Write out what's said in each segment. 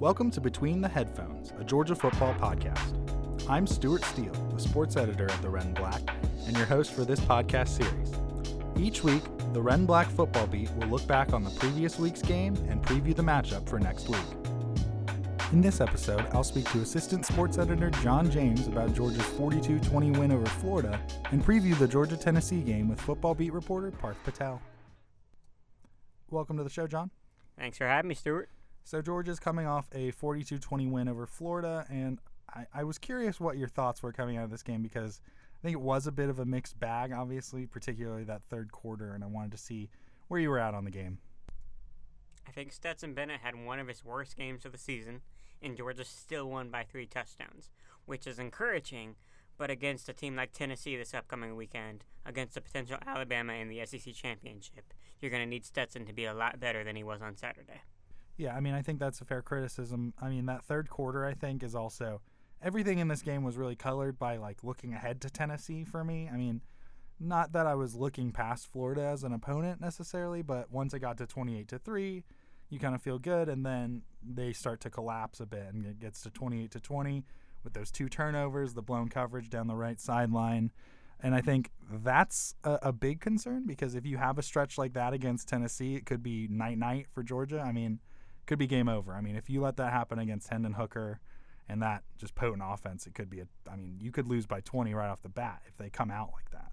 Welcome to Between the Headphones, a Georgia football podcast. I'm Stuart Steele, the sports editor at the Red and Black, and your host for this podcast series. Each week, the Red and Black football beat will look back on the previous week's game and preview the matchup for next week. In this episode, I'll speak to assistant sports editor John James about Georgia's 42 20 win over Florida and preview the Georgia Tennessee game with football beat reporter Parth Patel. Welcome to the show, John. Thanks for having me, Stuart. So, Georgia's coming off a 42 20 win over Florida, and I, I was curious what your thoughts were coming out of this game because I think it was a bit of a mixed bag, obviously, particularly that third quarter, and I wanted to see where you were at on the game. I think Stetson Bennett had one of his worst games of the season and Georgia still won by three touchdowns, which is encouraging. But against a team like Tennessee this upcoming weekend, against a potential Alabama in the SEC championship, you're going to need Stetson to be a lot better than he was on Saturday. Yeah, I mean, I think that's a fair criticism. I mean, that third quarter, I think, is also everything in this game was really colored by like looking ahead to Tennessee for me. I mean, not that I was looking past Florida as an opponent necessarily, but once it got to 28 to 3, you kind of feel good, and then they start to collapse a bit, and it gets to 28 to 20 with those two turnovers, the blown coverage down the right sideline. And I think that's a, a, big concern because if you have a stretch like that against Tennessee, it could be night night for Georgia. I mean, could be game over. I mean, if you let that happen against Hendon Hooker and that just potent offense, it could be a. I mean, you could lose by 20 right off the bat if they come out like that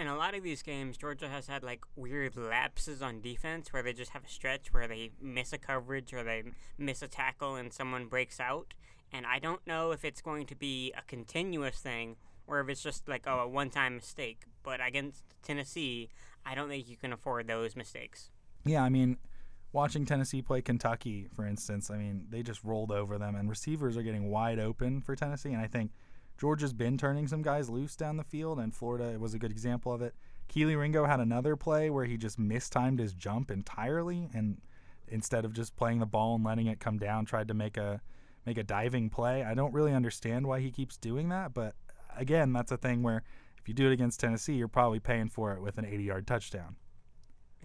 in a lot of these games, Georgia has had like weird lapses on defense where they just have a stretch where they miss a coverage or they miss a tackle and someone breaks out. And I don't know if it's going to be a continuous thing or if it's just like oh, a one time mistake. But against Tennessee, I don't think you can afford those mistakes. Yeah, I mean, watching Tennessee play Kentucky, for instance, I mean, they just rolled over them, and receivers are getting wide open for Tennessee. And I think Georgia's been turning some guys loose down the field, and Florida was a good example of it. Kelee Ringo had another play where he just mistimed his jump entirely, and instead of just playing the ball and letting it come down, tried to make a make a diving play. I don't really understand why he keeps doing that, but again, that's a thing where if you do it against Tennessee, you're probably paying for it with an 80-yard touchdown.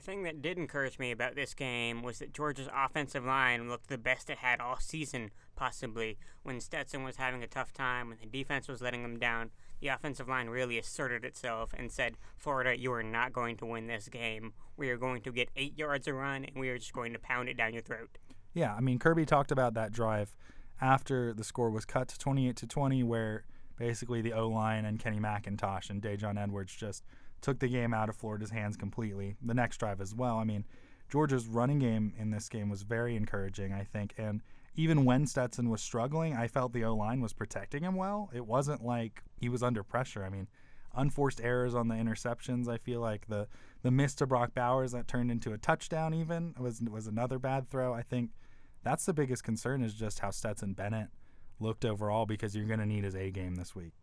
Thing that did encourage me about this game was that Georgia's offensive line looked the best it had all season, possibly. When Stetson was having a tough time, when the defense was letting them down, the offensive line really asserted itself and said, Florida, you are not going to win this game. We are going to get eight yards a run, and we are just going to pound it down your throat. Yeah, I mean, Kirby talked about that drive after the score was cut to 28 to 20, where basically the O line and Kenny McIntosh and Daijun Edwards just – took the game out of Florida's hands completely. The next drive as well. I mean, Georgia's running game in this game was very encouraging, I think. And even when Stetson was struggling, I felt the O line was protecting him well. It wasn't like he was under pressure. I mean, unforced errors on the interceptions. I feel like the the miss to Brock Bowers that turned into a touchdown even was was another bad throw. I think that's the biggest concern is just how Stetson Bennett looked overall because you're going to need his A game this week.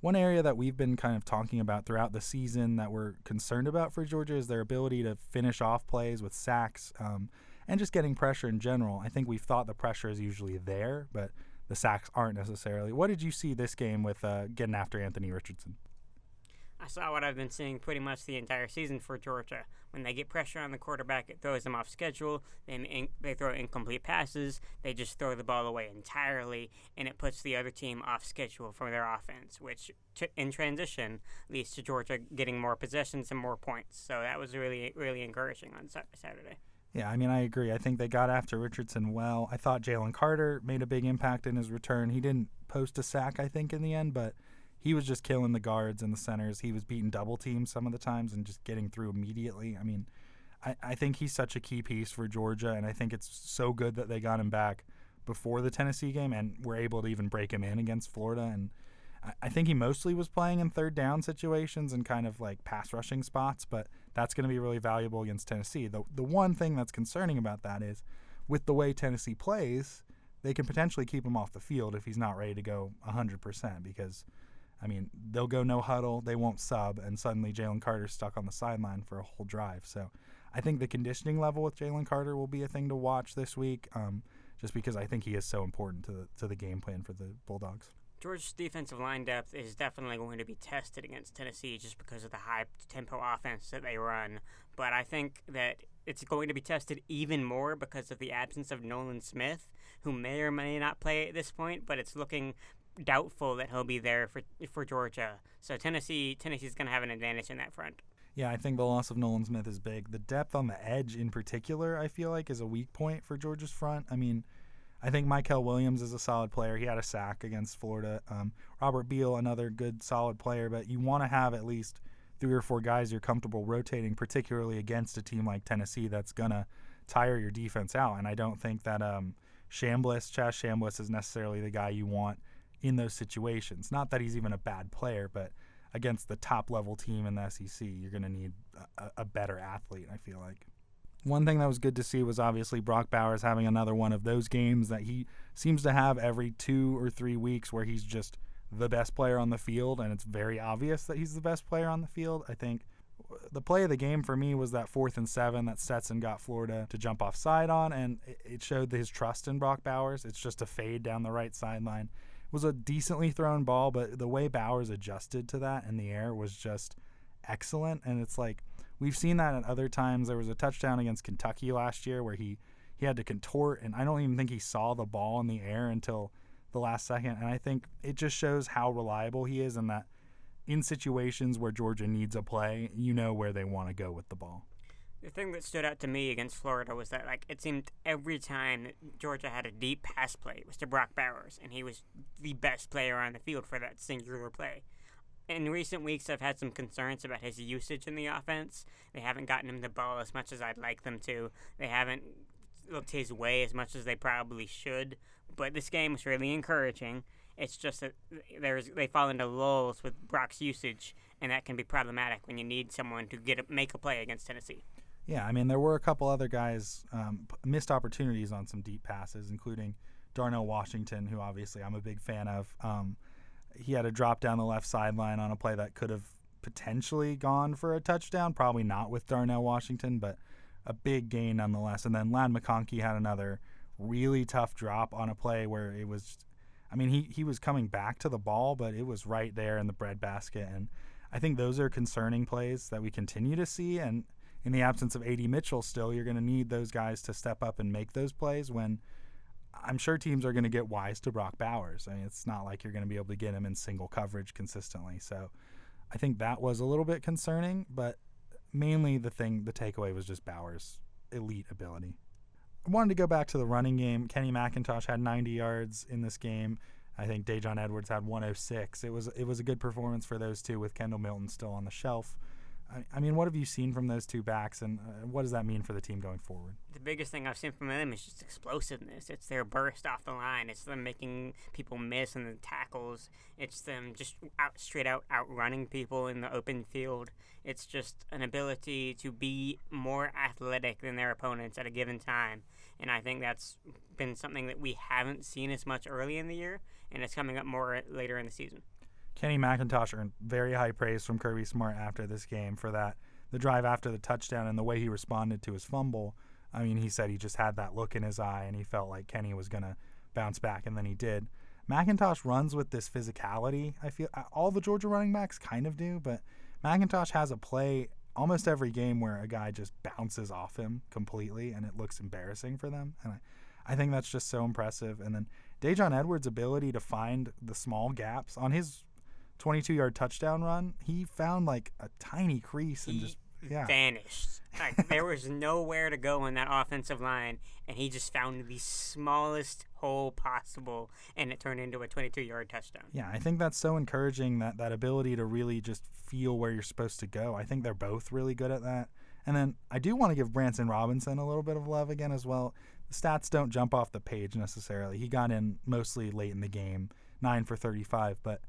One area that we've been kind of talking about throughout the season that we're concerned about for Georgia is their ability to finish off plays with sacks um, and just getting pressure in general. I think we've thought the pressure is usually there, but the sacks aren't necessarily. What did you see this game with uh, getting after Anthony Richardson? I saw what I've been seeing pretty much the entire season for Georgia. When they get pressure on the quarterback, it throws them off schedule. They in, they throw incomplete passes. They just throw the ball away entirely, and it puts the other team off schedule for their offense, which t- in transition leads to Georgia getting more possessions and more points. So that was really really encouraging on Saturday. Yeah, I mean, I agree. I think they got after Richardson well. I thought Jalen Carter made a big impact in his return. He didn't post a sack, I think, in the end, but he was just killing the guards and the centers. He was beating double teams some of the times and just getting through immediately. I mean, I, I think he's such a key piece for Georgia, and I think it's so good that they got him back before the Tennessee game and were able to even break him in against Florida. And I, I think he mostly was playing in third down situations and kind of like pass rushing spots, but that's going to be really valuable against Tennessee. The, the one thing that's concerning about that is with the way Tennessee plays, they can potentially keep him off the field if he's not ready to go 100% because – I mean, they'll go no huddle, they won't sub, and suddenly Jalen Carter's stuck on the sideline for a whole drive. So I think the conditioning level with Jalen Carter will be a thing to watch this week, um, just because I think he is so important to the, to the game plan for the Bulldogs. Georgia's defensive line depth is definitely going to be tested against Tennessee just because of the high tempo offense that they run. But I think that it's going to be tested even more because of the absence of Nolan Smith, who may or may not play at this point, but it's looking doubtful that he'll be there for for Georgia. So Tennessee Tennessee's going to have an advantage in that front. Yeah, I think the loss of Nolan Smith is big. The depth on the edge, in particular, I feel like is a weak point for Georgia's front. I mean, I think Mykel Williams is a solid player. He had a sack against Florida. Um, Robert Beal, another good, solid player, but you want to have at least three or four guys you're comfortable rotating, particularly against a team like Tennessee that's gonna tire your defense out. And I don't think that um, Chambliss, Chaz Chambliss, is necessarily the guy you want in those situations. Not that he's even a bad player, but against the top level team in the SEC, you're going to need a, a, better athlete, I feel like. One thing that was good to see was obviously Brock Bowers having another one of those games that he seems to have every two or three weeks where he's just the best player on the field, and it's very obvious that he's the best player on the field. I think the play of the game for me was that fourth and seven that Stetson got Florida to jump off side on, and it showed his trust in Brock Bowers. It's just a fade down the right sideline was a decently thrown ball, but the way Bowers adjusted to that in the air was just excellent. And it's like we've seen that at other times. There was a touchdown against Kentucky last year where he he had to contort, and I don't even think he saw the ball in the air until the last second. And I think it just shows how reliable he is, and that in situations where Georgia needs a play, you know where they want to go with the ball the thing that stood out to me against Florida was that like it seemed every time Georgia had a deep pass play, it was to Brock Bowers, and he was the best player on the field for that singular play. In recent weeks, I've had some concerns about his usage in the offense. They haven't gotten him the ball as much as I'd like them to. They haven't looked his way as much as they probably should. But this game was really encouraging. It's just that there's they fall into lulls with Brock's usage, and that can be problematic when you need someone to get a, make a play against Tennessee. Yeah, I mean, there were a couple other guys um, missed opportunities on some deep passes, including Darnell Washington, who obviously I'm a big fan of. Um, he had a drop down the left sideline on a play that could have potentially gone for a touchdown. Probably not with Darnell Washington, but a big gain nonetheless. And then Ladd McConkey had another really tough drop on a play where it was, I mean, he, he was coming back to the ball, but it was right there in the breadbasket. And I think those are concerning plays that we continue to see. And in the absence of AD Mitchell, still, you're going to need those guys to step up and make those plays when I'm sure teams are going to get wise to Brock Bowers. I mean, it's not like you're going to be able to get him in single coverage consistently. So I think that was a little bit concerning, but mainly the thing, the takeaway was just Bowers' elite ability. I wanted to go back to the running game. Kenny McIntosh had 90 yards in this game. I think Daijun Edwards had 106. It was it was a good performance for those two with Kendall Milton still on the shelf. I, mean, what have you seen from those two backs, and uh, what does that mean for the team going forward? The biggest thing I've seen from them is just explosiveness. It's their burst off the line. It's them making people miss in the tackles. It's them just out straight out outrunning people in the open field. It's just an ability to be more athletic than their opponents at a given time. And I think that's been something that we haven't seen as much early in the year, and it's coming up more later in the season. Kenny McIntosh earned very high praise from Kirby Smart after this game for that. The drive after the touchdown and the way he responded to his fumble. I mean, he said he just had that look in his eye and he felt like Kenny was going to bounce back, and then he did. McIntosh runs with this physicality. I feel uh, all the Georgia running backs kind of do, but McIntosh has a play almost every game where a guy just bounces off him completely and it looks embarrassing for them. And I, I think that's just so impressive. And then Daijun Edwards' ability to find the small gaps on his 22 yard touchdown run, he found like a tiny crease and he just yeah. vanished. Like there was nowhere to go in that offensive line, and he just found the smallest hole possible, and it turned into a 22 yard touchdown. Yeah, I think that's so encouraging that that ability to really just feel where you're supposed to go. I think they're both really good at that. And then I do want to give Branson Robinson a little bit of love again as well. The stats don't jump off the page necessarily. He got in mostly late in the game, nine for 35, but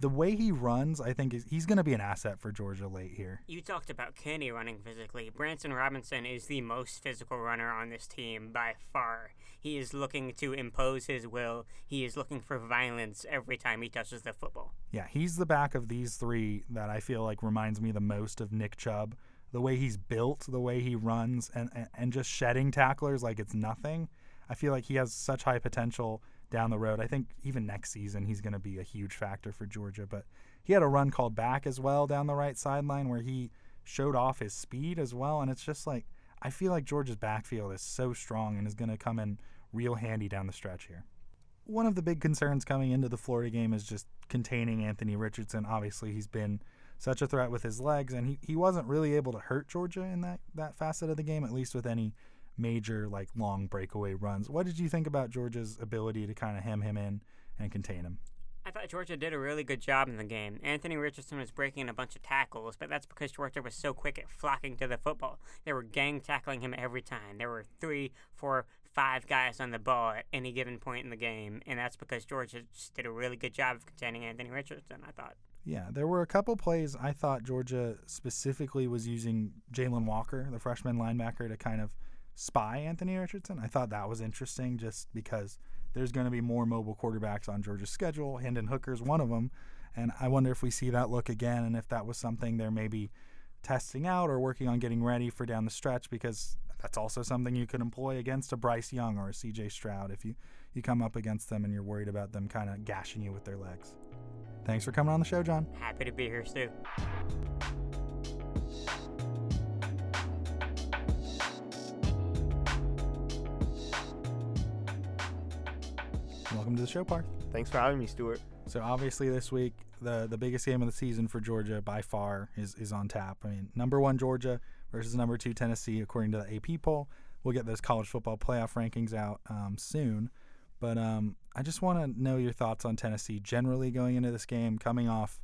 the way he runs, I think is, he's going to be an asset for Georgia late here. You talked about Kenny running physically. Branson Robinson is the most physical runner on this team by far. He is looking to impose his will. He is looking for violence every time he touches the football. Yeah, he's the back of these three that I feel like reminds me the most of Nick Chubb. The way he's built, the way he runs, and, and, and just shedding tacklers like it's nothing. I feel like he has such high potential down the road. I think even next season he's going to be a huge factor for Georgia. But he had a run called back as well down the right sideline where he showed off his speed as well. And it's just like I feel like Georgia's backfield is so strong and is going to come in real handy down the stretch here. One of the big concerns coming into the Florida game is just containing Anthony Richardson. Obviously, he's been such a threat with his legs, and he, he wasn't really able to hurt Georgia in that, that facet of the game, at least with any major like long breakaway runs. What did you think about Georgia's ability to kind of hem him in and contain him? I thought Georgia did a really good job in the game. Anthony Richardson was breaking a bunch of tackles, but that's because Georgia was so quick at flocking to the football. They were gang tackling him every time. There were three, four, five guys on the ball at any given point in the game, and that's because Georgia just did a really good job of containing Anthony Richardson, I thought. Yeah, there were a couple plays I thought Georgia specifically was using Jalon Walker, the freshman linebacker, to kind of spy Anthony Richardson. I thought that was interesting just because – there's going to be more mobile quarterbacks on Georgia's schedule. Hendon Hooker's one of them. And I wonder if we see that look again and if that was something they're maybe testing out or working on getting ready for down the stretch because that's also something you could employ against a Bryce Young or a CJ Stroud if you, you come up against them and you're worried about them kind of gashing you with their legs. Thanks for coming on the show, John. Happy to be here, Stu. Welcome to the show, Parth. Thanks for having me, Stuart. So obviously this week, the the biggest game of the season for Georgia by far is is on tap. I mean, number one Georgia versus number two Tennessee, according to the AP poll. We'll get those college football playoff rankings out um, soon, but um, I just want to know your thoughts on Tennessee generally going into this game, coming off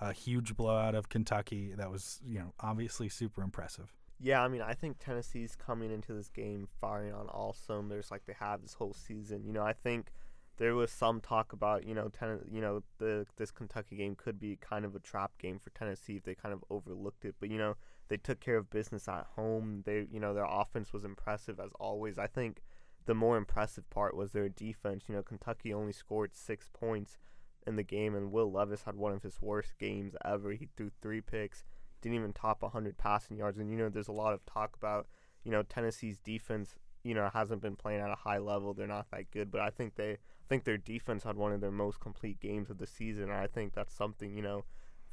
a huge blowout of Kentucky that was you know obviously super impressive. Yeah, I mean, I think Tennessee's coming into this game firing on all cylinders like they have this whole season. You know, I think there was some talk about you know ten, you know the this Kentucky game could be kind of a trap game for Tennessee if they kind of overlooked it, but you know they took care of business at home. They you know their offense was impressive as always. I think the more impressive part was their defense. You know Kentucky only scored six points in the game, and Will Levis had one of his worst games ever. He threw three picks, didn't even top 100 passing yards, and you know there's a lot of talk about you know Tennessee's defense. You know hasn't been playing at a high level. They're not that good, but I think they I think their defense had one of their most complete games of the season. And I think that's something, you know,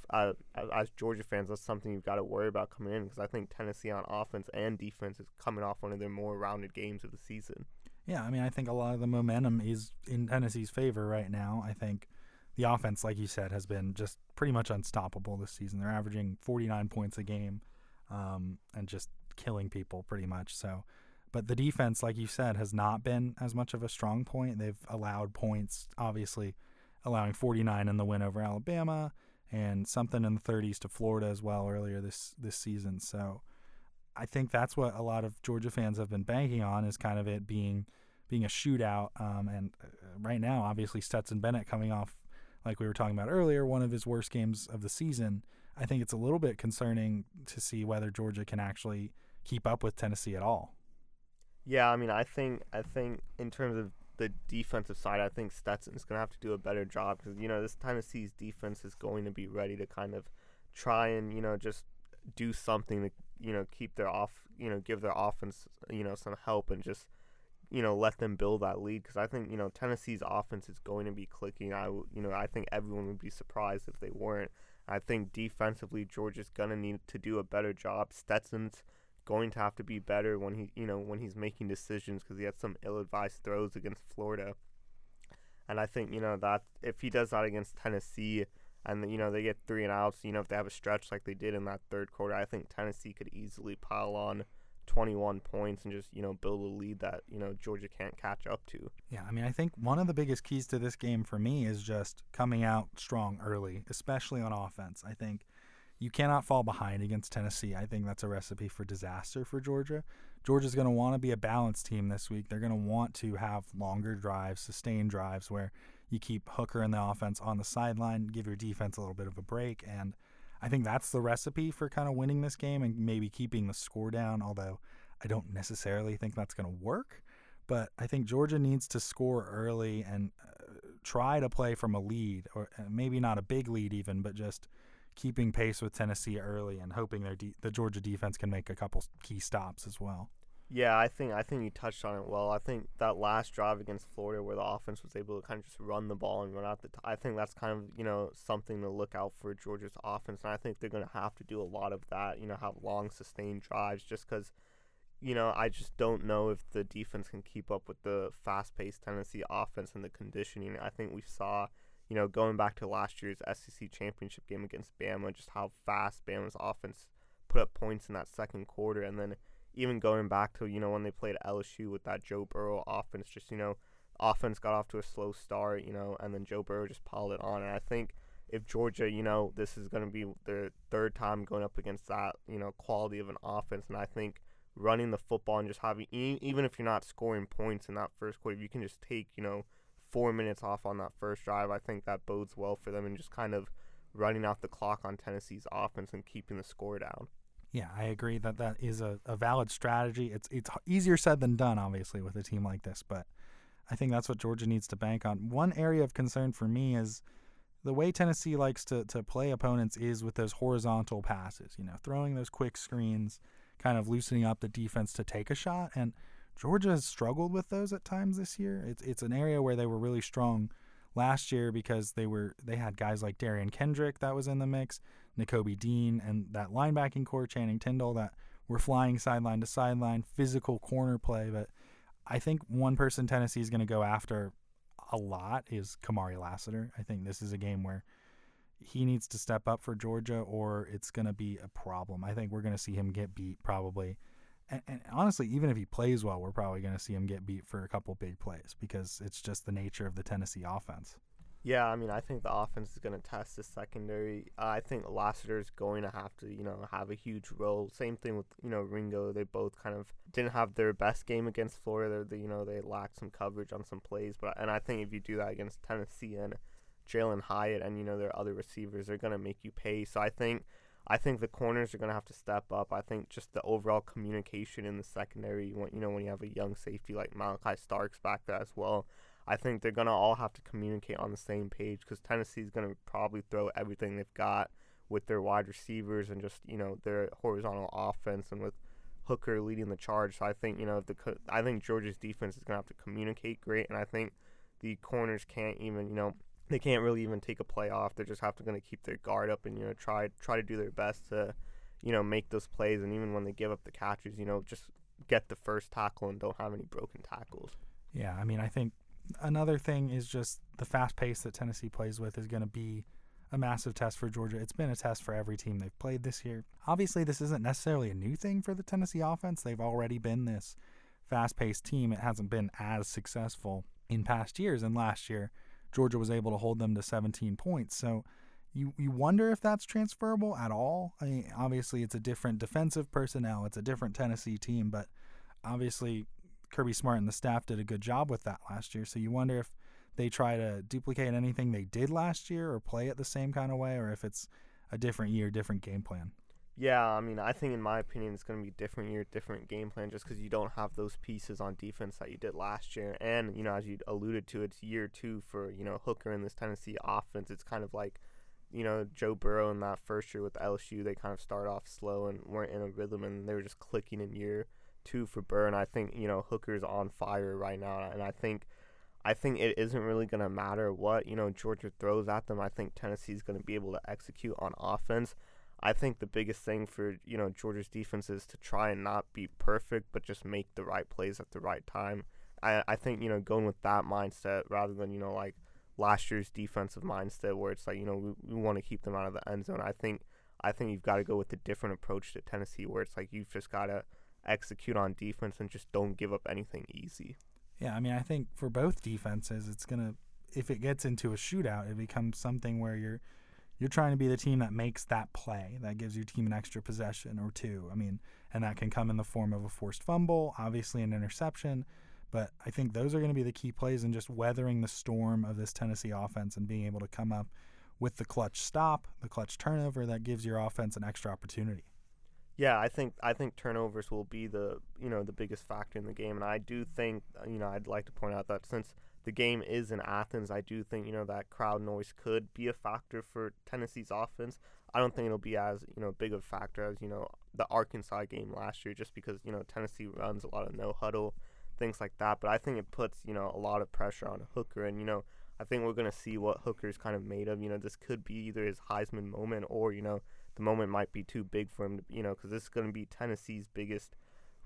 uh, as Georgia fans, that's something you've got to worry about coming in because I think Tennessee on offense and defense is coming off one of their more rounded games of the season. Yeah, I mean, I think a lot of the momentum is in Tennessee's favor right now. I think the offense, like you said, has been just pretty much unstoppable this season. They're averaging 49 points a game um, and just killing people pretty much. So but the defense, like you said, has not been as much of a strong point. They've allowed points, obviously, allowing 49 in the win over Alabama and something in the 30s to Florida as well earlier this this season. So I think that's what a lot of Georgia fans have been banking on is kind of it being being a shootout. Um, and uh, right now, obviously, Stetson Bennett coming off, like we were talking about earlier, one of his worst games of the season. I think it's a little bit concerning to see whether Georgia can actually keep up with Tennessee at all. Yeah, I mean, I think I think in terms of the defensive side, I think Stetson's going to have to do a better job because you know this Tennessee's defense is going to be ready to kind of try and you know just do something to you know keep their off you know give their offense you know some help and just you know let them build that lead because I think you know Tennessee's offense is going to be clicking. I you know I think everyone would be surprised if they weren't. I think defensively Georgia's gonna need to do a better job. Stetson's going to have to be better when he, you know, when he's making decisions because he had some ill-advised throws against Florida. And I think, you know, that if he does that against Tennessee and, you know, they get three and outs, you know, if they have a stretch like they did in that third quarter, I think Tennessee could easily pile on 21 points and just, you know, build a lead that, you know, Georgia can't catch up to. Yeah, I mean, I think one of the biggest keys to this game for me is just coming out strong early, especially on offense. I think you cannot fall behind against Tennessee. I think that's a recipe for disaster for Georgia. Georgia's going to want to be a balanced team this week. They're going to want to have longer drives, sustained drives where you keep Hooker in the offense on the sideline, give your defense a little bit of a break. And I think that's the recipe for kind of winning this game and maybe keeping the score down, although I don't necessarily think that's going to work. But I think Georgia needs to score early and uh, try to play from a lead, or uh, maybe not a big lead even, but just – keeping pace with Tennessee early and hoping their de- the Georgia defense can make a couple key stops as well. Yeah, I think I think you touched on it well. I think that last drive against Florida, where the offense was able to kind of just run the ball and run out the, t- I think that's kind of you know something to look out for Georgia's offense, and I think they're going to have to do a lot of that. You know, have long sustained drives, just because you know, I just don't know if the defense can keep up with the fast-paced Tennessee offense and the conditioning. I think we saw, you know, going back to last year's SEC championship game against Bama, just how fast Bama's offense put up points in that second quarter, and then even going back to you know when they played LSU with that Joe Burrow offense, just you know, offense got off to a slow start, you know, and then Joe Burrow just piled it on, and I think if Georgia, you know, this is going to be their third time going up against that, you know, quality of an offense, and I think running the football and just having even if you're not scoring points in that first quarter, you can just take you know four minutes off on that first drive. I think that bodes well for them and just kind of running out the clock on Tennessee's offense and keeping the score down. Yeah, I agree that that is a, a valid strategy. It's it's easier said than done, obviously, with a team like this, but I think that's what Georgia needs to bank on. One area of concern for me is the way Tennessee likes to, to play opponents is with those horizontal passes, you know, throwing those quick screens, kind of loosening up the defense to take a shot. And Georgia has struggled with those at times this year. It's it's an area where they were really strong last year because they were they had guys like Derion Kendrick that was in the mix, Nakobe Dean, and that linebacking core, Channing Tindall, that were flying sideline to sideline, physical corner play. But I think one person Tennessee is going to go after a lot is Kamari Lassiter. I think this is a game where he needs to step up for Georgia or it's going to be a problem. I think we're going to see him get beat probably. And, and, honestly, even if he plays well, we're probably going to see him get beat for a couple big plays because it's just the nature of the Tennessee offense. Yeah, I mean, I think the offense is going to test the secondary. Uh, I think Lassiter is going to have to, you know, have a huge role. Same thing with, you know, Ringo. They both kind of didn't have their best game against Florida. They, you know, they lacked some coverage on some plays. But and I think if you do that against Tennessee and Jalin Hyatt and you know their other receivers, they're going to make you pay. So I think. I think the corners are going to have to step up. I think just the overall communication in the secondary, you, want, you know, when you have a young safety like Malaki Starks back there as well, I think they're going to all have to communicate on the same page because Tennessee's going to probably throw everything they've got with their wide receivers and just, you know, their horizontal offense and with Hooker leading the charge. So I think, you know, the I think Georgia's defense is going to have to communicate great and I think the corners can't even, you know, they can't really even take a play off. They're just have to going to keep their guard up and, you know, try try to do their best to, you know, make those plays and even when they give up the catches, you know, just get the first tackle and don't have any broken tackles. Yeah, I mean, I think another thing is just the fast pace that Tennessee plays with is going to be a massive test for Georgia. It's been a test for every team they've played this year. Obviously, this isn't necessarily a new thing for the Tennessee offense. They've already been this fast paced team. It hasn't been as successful in past years. And last year, Georgia was able to hold them to 17 points. So you, you wonder if that's transferable at all. I mean, obviously, it's a different defensive personnel, it's a different Tennessee team, but obviously, Kirby Smart and the staff did a good job with that last year. So you wonder if they try to duplicate anything they did last year or play it the same kind of way or if it's a different year, different game plan. Yeah, I mean, I think in my opinion, it's going to be different year, different game plan, just because you don't have those pieces on defense that you did last year. And you know, as you alluded to, it's year two for you know Hooker in this Tennessee offense. It's kind of like, you know, Joe Burrow in that first year with LSU. They kind of start off slow and weren't in a rhythm, and they were just clicking in year two for Burr, and I think you know Hooker's on fire right now, and I think I think it isn't really gonna matter what you know Georgia throws at them. I think Tennessee's gonna be able to execute on offense. I think the biggest thing for you know Georgia's defense is to try and not be perfect, but just make the right plays at the right time. I I think you know going with that mindset rather than you know like last year's defensive mindset where it's like you know we, we want to keep them out of the end zone. I think I think you've got to go with a different approach to Tennessee where it's like you've just got to execute on defense and just don't give up anything easy. Yeah, I mean, I think for both defenses, it's gonna if it gets into a shootout, it becomes something where you're you're trying to be the team that makes that play that gives your team an extra possession or two. I mean, and that can come in the form of a forced fumble, obviously an interception. But I think those are going to be the key plays in just weathering the storm of this Tennessee offense and being able to come up with the clutch stop, the clutch turnover that gives your offense an extra opportunity. Yeah, I think I think turnovers will be the you know the biggest factor in the game, and I do think you know I'd like to point out that since the game is in Athens, I do think you know that crowd noise could be a factor for Tennessee's offense. I don't think it'll be as you know big of a factor as you know the Arkansas game last year, just because you know Tennessee runs a lot of no huddle, things like that. But I think it puts you know a lot of pressure on Hooker, and you know I think we're gonna see what Hooker's kind of made of. You know this could be either his Heisman moment or you know the moment might be too big for him, to, you know, because this is to be Tennessee's biggest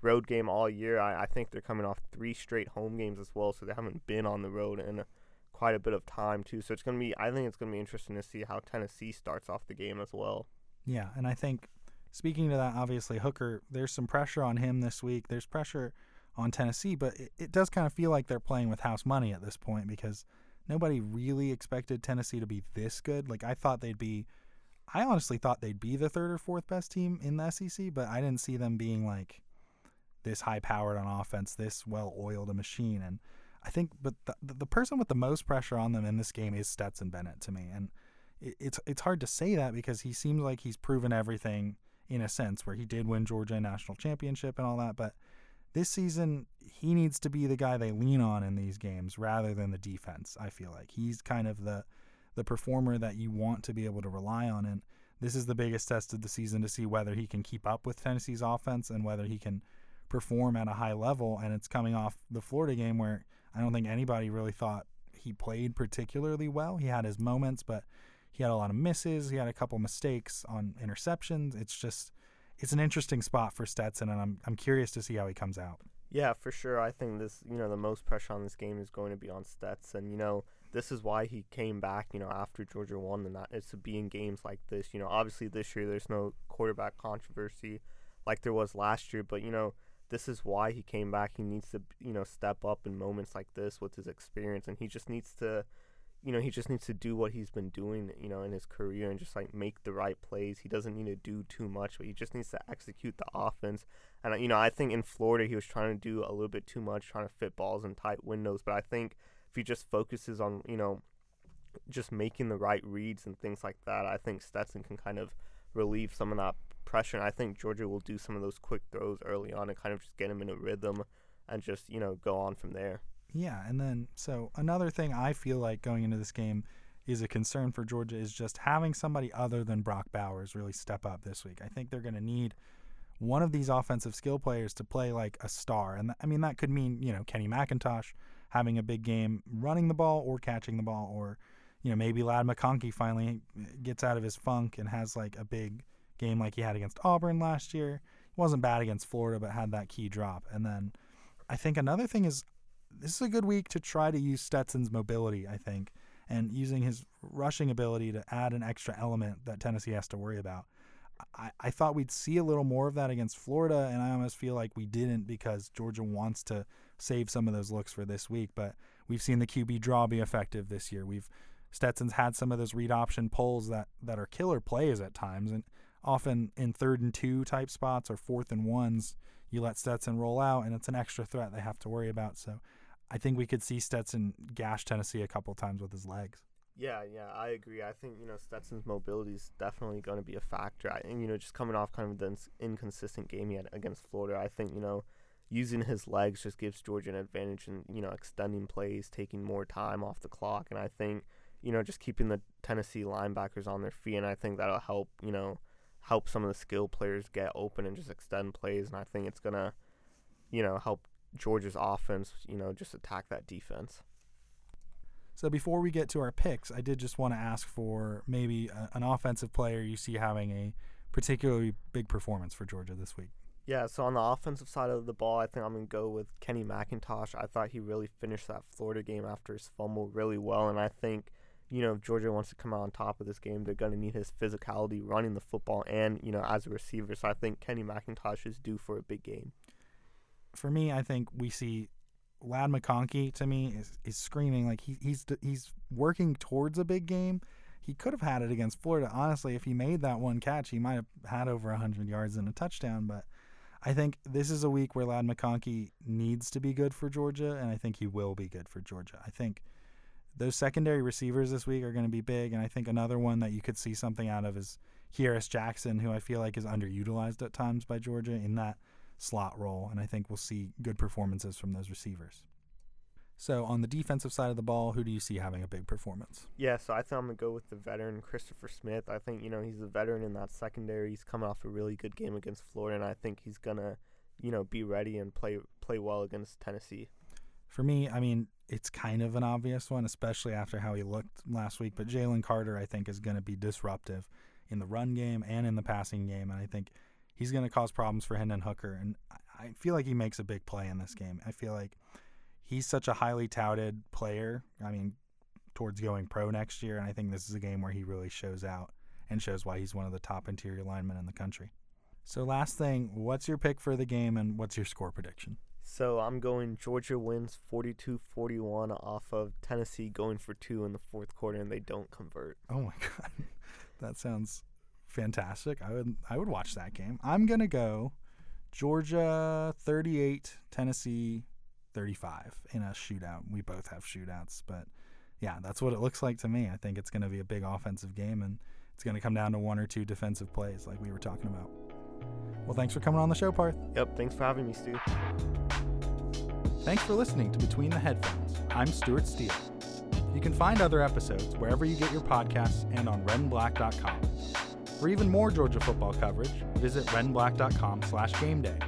road game all year. I, I think they're coming off three straight home games as well, so they haven't been on the road in quite a bit of time too. So it's gonna be. I think it's gonna be interesting to see how Tennessee starts off the game as well. Yeah, and I think speaking to that, obviously Hooker, there's some pressure on him this week. There's pressure on Tennessee, but it, it does kind of feel like they're playing with house money at this point because nobody really expected Tennessee to be this good. Like I thought they'd be I honestly thought they'd be the third or fourth best team in the SEC, but I didn't see them being like this high powered on offense, this well oiled a machine. And I think, but the, the person with the most pressure on them in this game is Stetson Bennett to me. And it, it's it's hard to say that because he seems like he's proven everything in a sense, where he did win Georgia national championship and all that. But this season, he needs to be the guy they lean on in these games rather than the defense. I feel like he's kind of the the performer that you want to be able to rely on. And this is the biggest test of the season to see whether he can keep up with Tennessee's offense and whether he can perform at a high level. And it's coming off the Florida game where I don't think anybody really thought he played particularly well. He had his moments, but he had a lot of misses. He had a couple mistakes on interceptions. It's just it's an interesting spot for Stetson, and I'm I'm curious to see how he comes out. Yeah, for sure. I think this, you know, the most pressure on this game is going to be on Stetson. You know, this is why he came back, you know, after Georgia won, and that is to be in games like this. You know, obviously this year there's no quarterback controversy like there was last year, but you know, this is why he came back. He needs to, you know, step up in moments like this with his experience, and he just needs to, you know, he just needs to do what he's been doing, you know, in his career and just like make the right plays. He doesn't need to do too much, but he just needs to execute the offense. And you know, I think in Florida he was trying to do a little bit too much, trying to fit balls in tight windows, but I think if he just focuses on you know just making the right reads and things like that, I think Stetson can kind of relieve some of that pressure. And I think Georgia will do some of those quick throws early on and kind of just get him in a rhythm and just you know go on from there. Yeah, and then so another thing I feel like going into this game is a concern for Georgia is just having somebody other than Brock Bowers really step up this week. I think they're going to need one of these offensive skill players to play like a star. And th- I mean, that could mean, you know, Kenny McIntosh having a big game running the ball or catching the ball, or you know maybe Ladd McConkey finally gets out of his funk and has like a big game like he had against Auburn last year. He wasn't bad against Florida, but had that key drop. And then I think another thing is this is a good week to try to use Stetson's mobility. I think and using his rushing ability to add an extra element that Tennessee has to worry about. I, I thought we'd see a little more of that against Florida, and I almost feel like we didn't because Georgia wants to save some of those looks for this week. But we've seen the QB draw be effective this year. We've Stetson's had some of those read option pulls that that are killer plays at times, and often in third and two type spots or fourth and ones, you let Stetson roll out, and it's an extra threat they have to worry about. So I think we could see Stetson gash Tennessee a couple times with his legs. Yeah, yeah, I agree. I think you know Stetson's mobility is definitely going to be a factor. I, and you know, just coming off kind of the inconsistent game against Florida, I think you know using his legs just gives Georgia an advantage in you know extending plays, taking more time off the clock, and I think you know just keeping the Tennessee linebackers on their feet, and I think that'll help you know help some of the skill players get open and just extend plays, and I think it's gonna you know help Georgia's offense you know just attack that defense. So before we get to our picks, I did just want to ask for maybe a, an offensive player you see having a particularly big performance for Georgia this week. Yeah, so on the offensive side of the ball, I think I'm going to go with Kenny McIntosh. I thought he really finished that Florida game after his fumble really well, and I think, you know, if Georgia wants to come out on top of this game, they're going to need his physicality running the football and, you know, as a receiver. So I think Kenny McIntosh is due for a big game. For me, I think we see Ladd McConkey to me is, is screaming like he, he's he's working towards a big game. He could have had it against Florida. Honestly, if he made that one catch, he might have had over 100 yards and a touchdown, but – I think this is a week where Ladd McConkey needs to be good for Georgia, and I think he will be good for Georgia. I think those secondary receivers this week are going to be big, and I think another one that you could see something out of is Kearis Jackson, who I feel like is underutilized at times by Georgia in that slot role, and I think we'll see good performances from those receivers. So on the defensive side of the ball, who do you see having a big performance? Yeah, so I think I'm gonna go with the veteran Christopher Smith. I think you know he's a veteran in that secondary. He's coming off a really good game against Florida, and I think he's gonna, you know, be ready and play play well against Tennessee. For me, I mean, it's kind of an obvious one, especially after how he looked last week. But Jalen Carter, I think, is going to be disruptive in the run game and in the passing game, and I think he's going to cause problems for Hendon Hooker. And I feel like he makes a big play in this game. I feel like he's such a highly touted player. I mean, towards going pro next year, and I think this is a game where he really shows out and shows why he's one of the top interior linemen in the country. So, last thing, what's your pick for the game and what's your score prediction? So I'm going Georgia wins 42-41 off of Tennessee going for two in the fourth quarter and they don't convert. Oh my god. that sounds fantastic. I would I would watch that game. I'm going to go Georgia 38, Tennessee 35 in a shootout. We both have shootouts, but yeah, that's what it looks like to me. I think it's going to be a big offensive game and it's going to come down to one or two defensive plays like we were talking about. Well, thanks for coming on the show, Parth. Yep, thanks for having me, Stu. Thanks for listening to Between the Headphones. I'm Stuart Steele. You can find other episodes wherever you get your podcasts and on redandblack.com. For even more Georgia football coverage, visit redandblack.com slash gameday.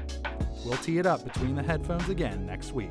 We'll tee it up between the headphones again next week.